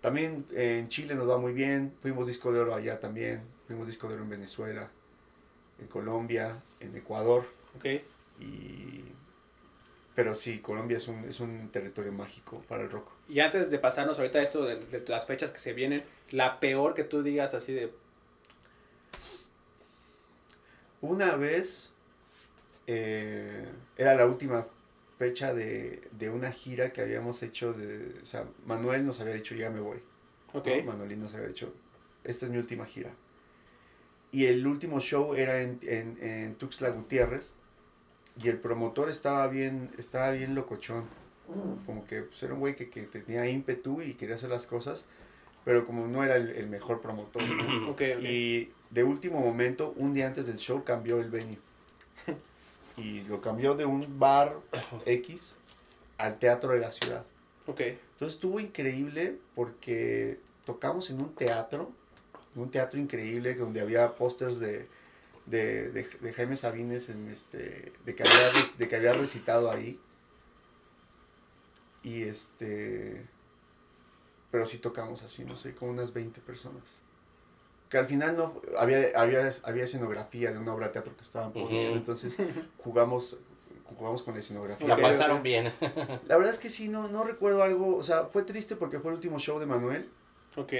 También eh, en Chile nos va muy bien. Fuimos disco de oro allá también. Fuimos disco de oro en Venezuela, en Colombia, en Ecuador. Ok. Y... Pero sí, Colombia es un, es un territorio mágico para el rock. Y antes de pasarnos ahorita a esto de, de las fechas que se vienen, la peor que tú digas así de... Una vez eh, era la última fecha de, de una gira que habíamos hecho de... O sea, Manuel nos había dicho, ya me voy. Ok. ¿no? Manuelín nos había dicho, esta es mi última gira. Y el último show era en, en, en Tuxtla Gutiérrez. Y el promotor estaba bien, estaba bien locochón. Como que pues, era un güey que, que tenía ímpetu y quería hacer las cosas. Pero como no era el, el mejor promotor. ¿no? (clears throat) Ok, ok. Y de último momento, un día antes del show, cambió el venue. Y lo cambió de un bar (clears throat) X al teatro de la ciudad. Ok. Entonces estuvo increíble porque tocamos en un teatro, un teatro increíble donde había pósters de, de, de- de Jaime Sabines en este, de, que había, de que había recitado ahí. Y este, pero sí tocamos así, no sé, con unas 20 personas. Que al final no, había, había, había escenografía de una obra de teatro que estaban poniendo, Ujú. entonces (laughs) jugamos, jugamos con la escenografía. La pasaron bien. La verdad es que sí, no, no recuerdo algo, o sea, fue triste porque fue el último show de Manuel, Ok.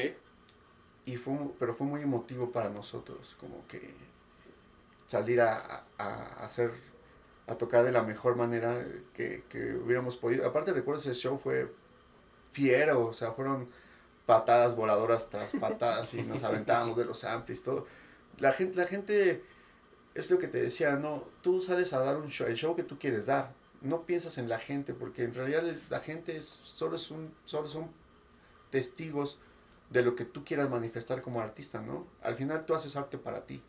y fue, pero fue muy emotivo para nosotros, como que salir a, a- a hacer, a tocar de la mejor manera que, que hubiéramos podido. Aparte recuerdo ese show fue fiero, o sea, fueron patadas voladoras tras patadas y nos aventábamos de los amplis, todo. La gente, la gente, es lo que te decía, no, tú sales a dar un show, el show que tú quieres dar, no piensas en la gente, porque en realidad la gente es, solo, es un, solo son testigos de lo que tú quieras manifestar como artista, ¿no? Al final tú haces arte para ti,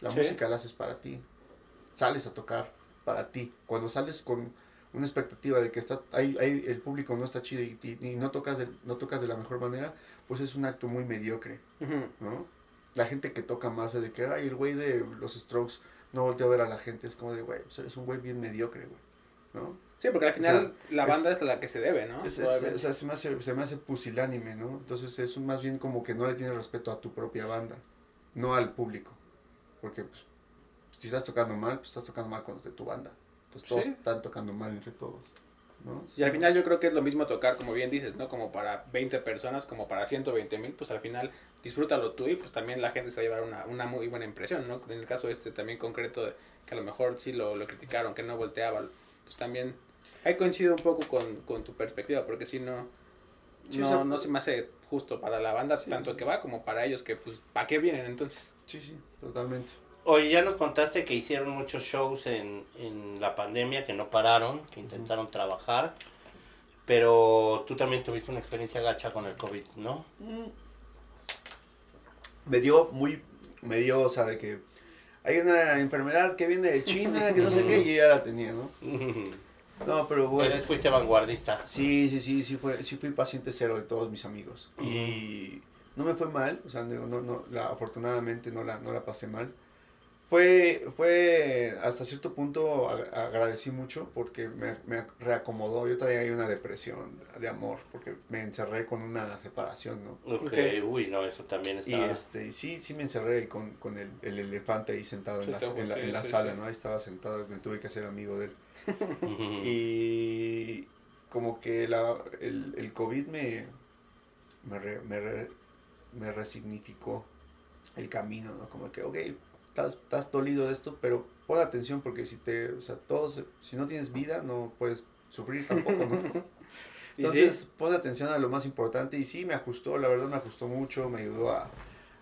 la Sí. música la haces para ti, sales a tocar para ti, cuando sales con una expectativa de que está ahí, ahí el público no está chido y, y- y no tocas de, no tocas de la mejor manera, pues es un acto muy mediocre. ¿no? La gente que toca más de que, ay, el güey de los Strokes no voltea a ver a la gente, es como de, güey, pues eres un güey bien mediocre, güey, ¿no? Sí, porque al O final la es- banda es, la que se debe, ¿no? Es- es- o sea, se me, hace, se me hace pusilánime, ¿no? Entonces es un- más bien como que no le tienes respeto a tu propia banda, no al público. Porque pues, si estás tocando mal, pues estás tocando mal con los de tu banda. Entonces todos Sí. están tocando mal entre todos, ¿no? Y al final yo creo que es lo mismo tocar, como bien dices, ¿no? Como para 20 personas, como para 120 mil, pues al final disfrútalo tú y pues también la gente se va a llevar una, una muy buena impresión, ¿no? En el caso este también concreto de que a lo mejor sí lo, lo criticaron, que no volteaba, pues también ahí coincido un poco con, con tu perspectiva, porque si no, Sí, no, o sea, no se me hace justo para la banda, Sí. tanto que va como para ellos, que pues, ¿para qué vienen entonces? Sí, sí, totalmente. Oye, ya nos contaste que hicieron muchos shows en, en la pandemia, que no pararon, que intentaron trabajar, pero tú también tuviste una experiencia gacha con el COVID, ¿no? Mm. Me dio muy, me dio, o sea, de que hay una enfermedad que viene de China, que no sé qué, y yo ya la tenía, ¿no? (laughs) No, pero bueno. Eres, fuiste vanguardista. Sí, sí, sí, sí, fue, sí fui paciente cero de todos mis amigos. Y no me fue mal, o sea, no, no, no, la, afortunadamente no la, no la pasé mal. Fue, fue hasta cierto punto ag- agradecí mucho porque me, me reacomodó. Yo todavía hay una depresión de amor porque me encerré con una separación, ¿no? Ok, uy, no, eso también Y está... este, y sí, sí me encerré ahí con, con el, el elefante ahí sentado en la, en la, sí, en la sí, sala, sí. ¿no? Ahí estaba sentado, me tuve que hacer amigo de él. Y como que la, el, el COVID me, me, re- me, re- me resignificó el camino, ¿no? Como que, ok, estás, estás dolido de esto, pero pon atención porque si te, o sea, todos, si no tienes vida, no puedes sufrir tampoco, ¿no? (laughs) Entonces, sí. pon atención a lo más importante y sí, me ajustó, la verdad me ajustó mucho, me ayudó a,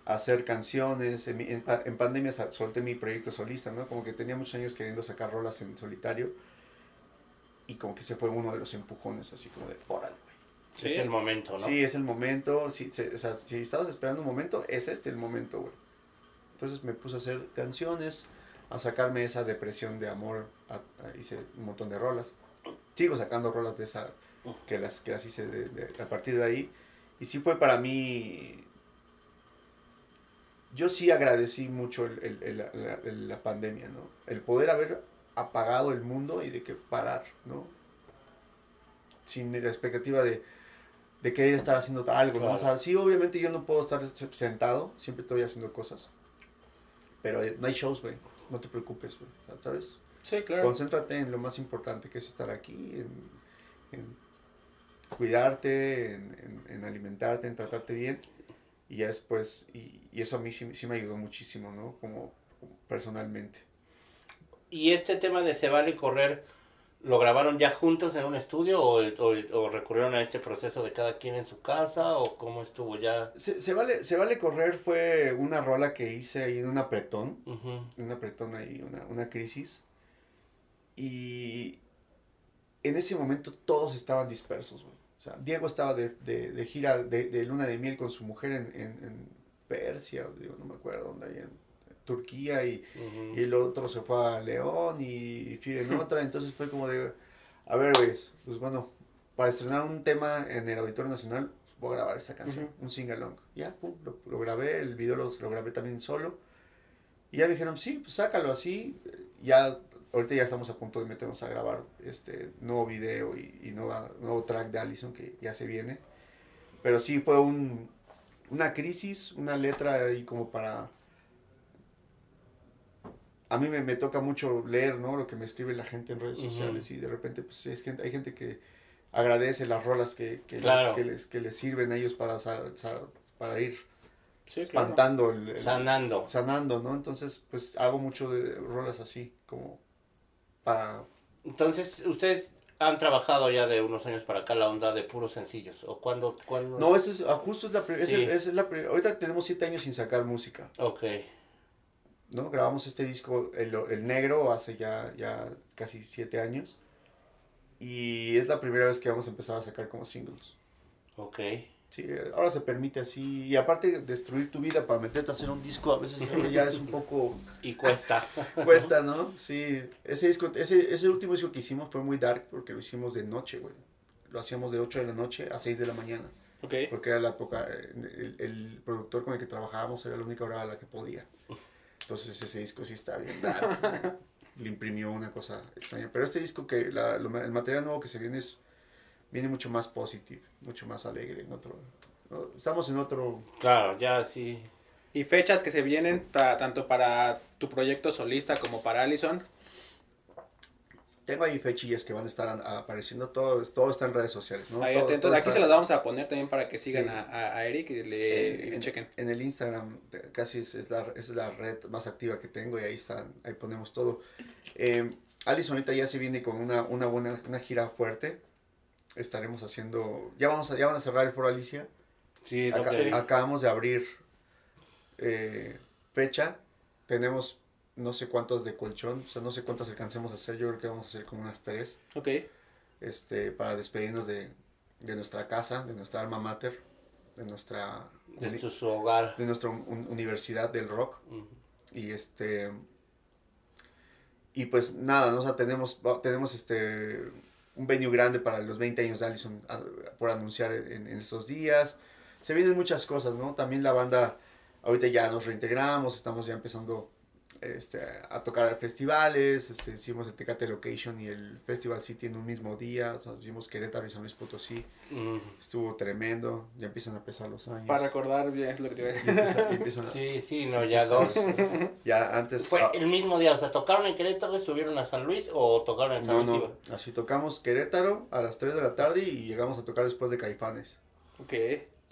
a hacer canciones. En, mi- en en pandemia solté mi proyecto solista, ¿no? Como que tenía muchos años queriendo sacar rolas en solitario y como que se fue uno de los empujones, así como de, órale, güey. Sí. Es el momento, ¿no? Sí, es el momento, sí, se- o sea, si estabas esperando un momento, es este el momento, güey. Entonces me puse a hacer canciones, a sacarme esa depresión de amor, a- a- hice un montón de rolas. Sigo sacando rolas de esa, que las, que las hice de, de- a partir de ahí. Y sí fue para mí, yo sí agradecí mucho el- el- el- la, pandemia, ¿no? El poder haber apagado el mundo y de que parar, ¿no? Sin la expectativa de, de querer estar haciendo algo, ¿no? O sea, Claro. sí, obviamente yo no puedo estar se- sentado, siempre estoy haciendo cosas. Pero eh, no hay shows, güey. No te preocupes, güey. ¿Sabes? Sí, claro. Concéntrate en lo más importante que es estar aquí, en, en cuidarte, en, en- en alimentarte, en tratarte bien. Y ya después, y, y eso a mí sí, sí me ayudó muchísimo, ¿no? Como, como personalmente. ¿Y este tema de Se Vale Correr lo grabaron ya juntos en un estudio o, o- o recurrieron a este proceso de cada quien en su casa o cómo estuvo ya? Se, se vale, se vale correr fue una rola que hice ahí en un apretón. Ujú. un apretón ahí, una, una crisis. Y en ese momento todos estaban dispersos, güey. O sea, Diego estaba de, de, de gira de, de luna de miel con su mujer en, en, en Persia, digo, no me acuerdo dónde, ahí en Turquía, y, Ujú. y el otro se fue a León y Fir en otra. Entonces fue como de, a ver, güey, pues bueno, para estrenar un tema en el Auditorio Nacional, voy a grabar esta canción, Ujú. un sing-along. Ya, pum, lo, lo grabé, el video lo, lo grabé también solo. Y ya me dijeron, sí, pues sácalo así. Ya, ahorita ya estamos a punto de meternos a grabar este nuevo video y, y nueva, nuevo track de Allison que ya se viene. Pero sí fue un, una crisis, una letra ahí como para... A mí me, me toca mucho leer, ¿no? Lo que me escribe la gente en redes sociales y de repente pues es gente, hay gente que agradece las rolas que, que, Claro. les, que, les, que les sirven a ellos para, para ir Sí, claro. espantando el, el- Sanando. sanando, ¿no? Entonces, pues hago mucho de rolas así, como para... Entonces, ustedes han trabajado ya de unos años para acá la onda de puros sencillos. ¿O cuándo? cuándo? No, ese es, ah, justo es la, Sí. es la Ahorita tenemos siete años sin sacar música, Ok. ¿No? Grabamos este disco, el, el negro, hace ya, ya casi siete años. Y es la primera vez que vamos a empezar a sacar como singles. Ok. Sí, ahora se permite así. Y aparte, destruir tu vida para meterte a hacer un disco a veces ya es un poco... (laughs) Y cuesta. (laughs) Cuesta, ¿no? Sí. Ese disco, ese, ese último disco que hicimos fue muy dark porque lo hicimos de noche, güey. Lo hacíamos de 8 de la noche a 6 de la mañana. Ok. Porque era la época, eh, el, el productor con el que trabajábamos era la única hora a la que podía. Entonces ese disco sí está bien. Le imprimió una cosa extraña. Pero este disco que, la- lo el material nuevo que se viene es, viene mucho más positivo, mucho más alegre. En otro, ¿no? Estamos en otro... Claro, ya sí. Y fechas que se vienen para, tanto para tu proyecto solista como para Allison. Tengo ahí fechillas que van a estar apareciendo, todo, todo está en redes sociales, ¿no? Ahí Todo- atentos. todo Aquí está- se las vamos a poner también para que sigan Sí. a, a- Eric y le, y le en, chequen. en el Instagram eh, casi es, es la, es la red más activa que tengo y ahí están, ahí ponemos todo. Eh, Alice ahorita ya se viene con una, una buena, una gira fuerte. Estaremos haciendo, ya vamos a, ya van a cerrar el foro Alicia. Sí, Acá- que- acabamos de abrir eh, fecha. Tenemos no sé cuántos de colchón, o sea, no sé cuántas alcancemos a hacer. Yo creo que vamos a hacer como unas tres. Ok. Este, para despedirnos de, de nuestra casa, de nuestra alma mater, de nuestra de su hogar. de nuestra un- universidad del rock. Y este. Y pues nada, ¿no? O sea, tenemos, tenemos este. Un venue grande para los 20 años de Allison a- por anunciar en, en estos días. Se vienen muchas cosas, ¿no? También la banda, ahorita ya nos reintegramos, estamos ya empezando este, a tocar a festivales. Este, hicimos el Tecate Location y el Festival City en un mismo día. O sea, hicimos Querétaro y San Luis Potosí. Ujú. Estuvo tremendo. Ya empiezan a pesar los años. Para recordar bien es lo que te iba a decir. empiezan a- Sí, sí, no, ya dos. (laughs) ya antes. ¿Fue ah, el mismo día? O sea, ¿tocaron en Querétaro y subieron a San Luis o tocaron en San No, Luis? no, así tocamos Querétaro a las 3 de la tarde y llegamos a tocar después de Caifanes. ok.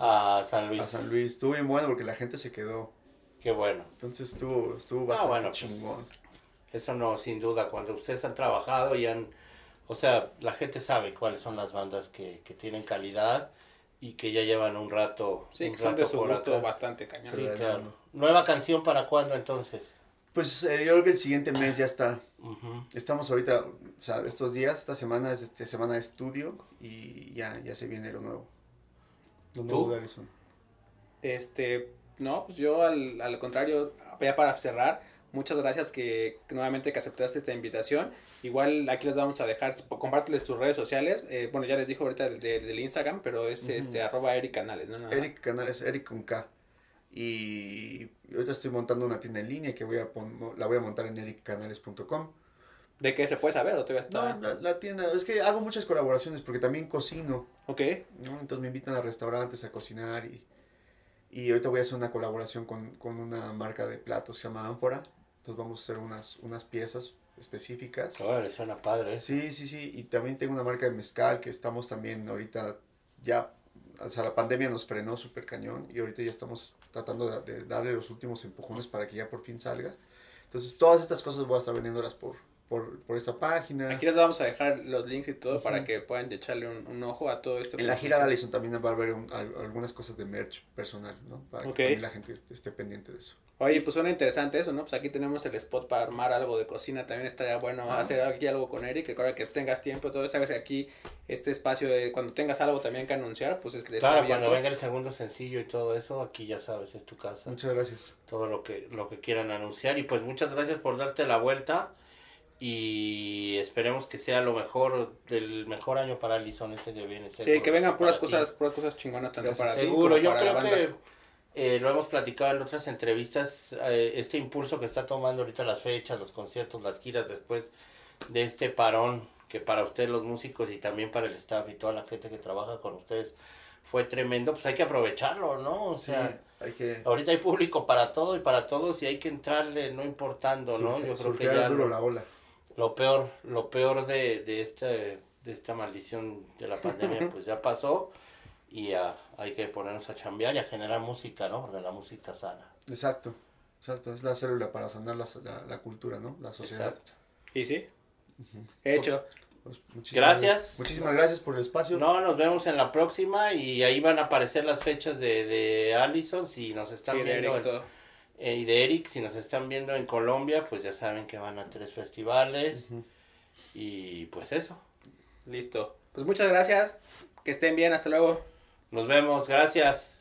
A San Luis. A San Luis. Estuvo bien bueno porque la gente se quedó. Qué bueno. Entonces estuvo, estuvo Ah, bastante pues, chingón. Eso no, sin duda, cuando ustedes han trabajado y han, o sea, la gente sabe cuáles son las bandas que, que tienen calidad y que ya llevan un rato. Sí, un que son de rato su gusto acá. bastante cañón. Sí, claro. ¿Nueva canción para cuándo entonces? Pues eh, yo creo que el siguiente mes ya está. Estamos ahorita, o sea, estos días, esta semana es este, semana de estudio y ya, ya se viene lo nuevo. Lo nuevo ¿Tú? de. Este, no, pues yo al, al contrario, ya para cerrar, muchas gracias que, que nuevamente que aceptaste esta invitación. Igual aquí les vamos a dejar, compárteles tus redes sociales. eh, bueno, ya les dijo ahorita del, del- del Instagram, pero es Ujú. este arroba Eric Canales, ¿no? Nada. Eric Canales, Eric con K. Y ahorita estoy montando una tienda en línea que voy a pon- la voy a montar en ericcanales.com. ¿De qué se puede saber o todavía No, está? la, la tienda, es que hago muchas colaboraciones porque también cocino, Ok, ¿no? Entonces me invitan a restaurantes a cocinar y, y ahorita voy a hacer una colaboración con, con una marca de platos, se llama Ánfora. Entonces vamos a hacer unas, unas piezas específicas. Órale, suena padre. ¿eh? Sí, sí, sí. Y también tengo una marca de mezcal que estamos también ahorita ya, o sea, la pandemia nos frenó súper cañón y ahorita ya estamos tratando de, de darle los últimos empujones para que ya por fin salga. Entonces todas estas cosas voy a estar vendiéndolas por, por, por esta página. aquí les vamos a dejar los links y todo para Ujú. que puedan echarle un, un ojo a todo esto. En la gira de. Allison también va a haber un- al- algunas cosas de merch personal, ¿no? Para Ok. que también la gente esté, pendiente de eso. Oye, pues suena interesante eso, ¿no? Pues aquí tenemos el spot para armar algo de cocina. También estaría bueno Ah. hacer aquí algo con Eric. Que ahora que tengas tiempo, todo sabes que aquí este espacio, de, cuando tengas algo también que anunciar, pues es Claro, abierto. cuando venga el segundo sencillo y todo eso, aquí ya sabes, es tu casa. Muchas gracias. Todo lo que, lo que quieran anunciar. Y pues muchas gracias por darte la vuelta. Y esperemos que sea lo mejor, del mejor año para Alison este que viene. Sí, que vengan puras para ti. cosas, puras cosas chingonas tanto Gracias. para ti Seguro, como yo para la creo banda. que eh, lo hemos platicado en otras entrevistas, eh, este impulso que está tomando ahorita las fechas, los conciertos, las giras después de este parón, que para ustedes los músicos y también para el staff y toda la gente que trabaja con ustedes fue tremendo, pues hay que aprovecharlo, ¿no? O Sí, sea, hay que ahorita hay público para todo y para todos y hay que entrarle no importando, ¿no? Yo creo que ya duro lo, la ola. Lo peor, lo peor de, de, este, de esta maldición de la pandemia pues ya pasó y ya hay que ponernos a chambear y a generar música, ¿no? Porque la música sana. Exacto, exacto. Es la célula para sanar la, la, la cultura, ¿no? La sociedad. Exacto. Y sí, hecho. Pues, muchísimas- Gracias. Muchísimas gracias por el espacio. No, nos vemos en la próxima y ahí van a aparecer las fechas de, de Allison si nos están Sí, de viendo Eric, en- todo. Eh, y de Eric si nos están viendo en Colombia pues ya saben que van a tres festivales y pues eso. Listo. Pues muchas gracias. Que estén bien. Hasta luego. Nos vemos, gracias.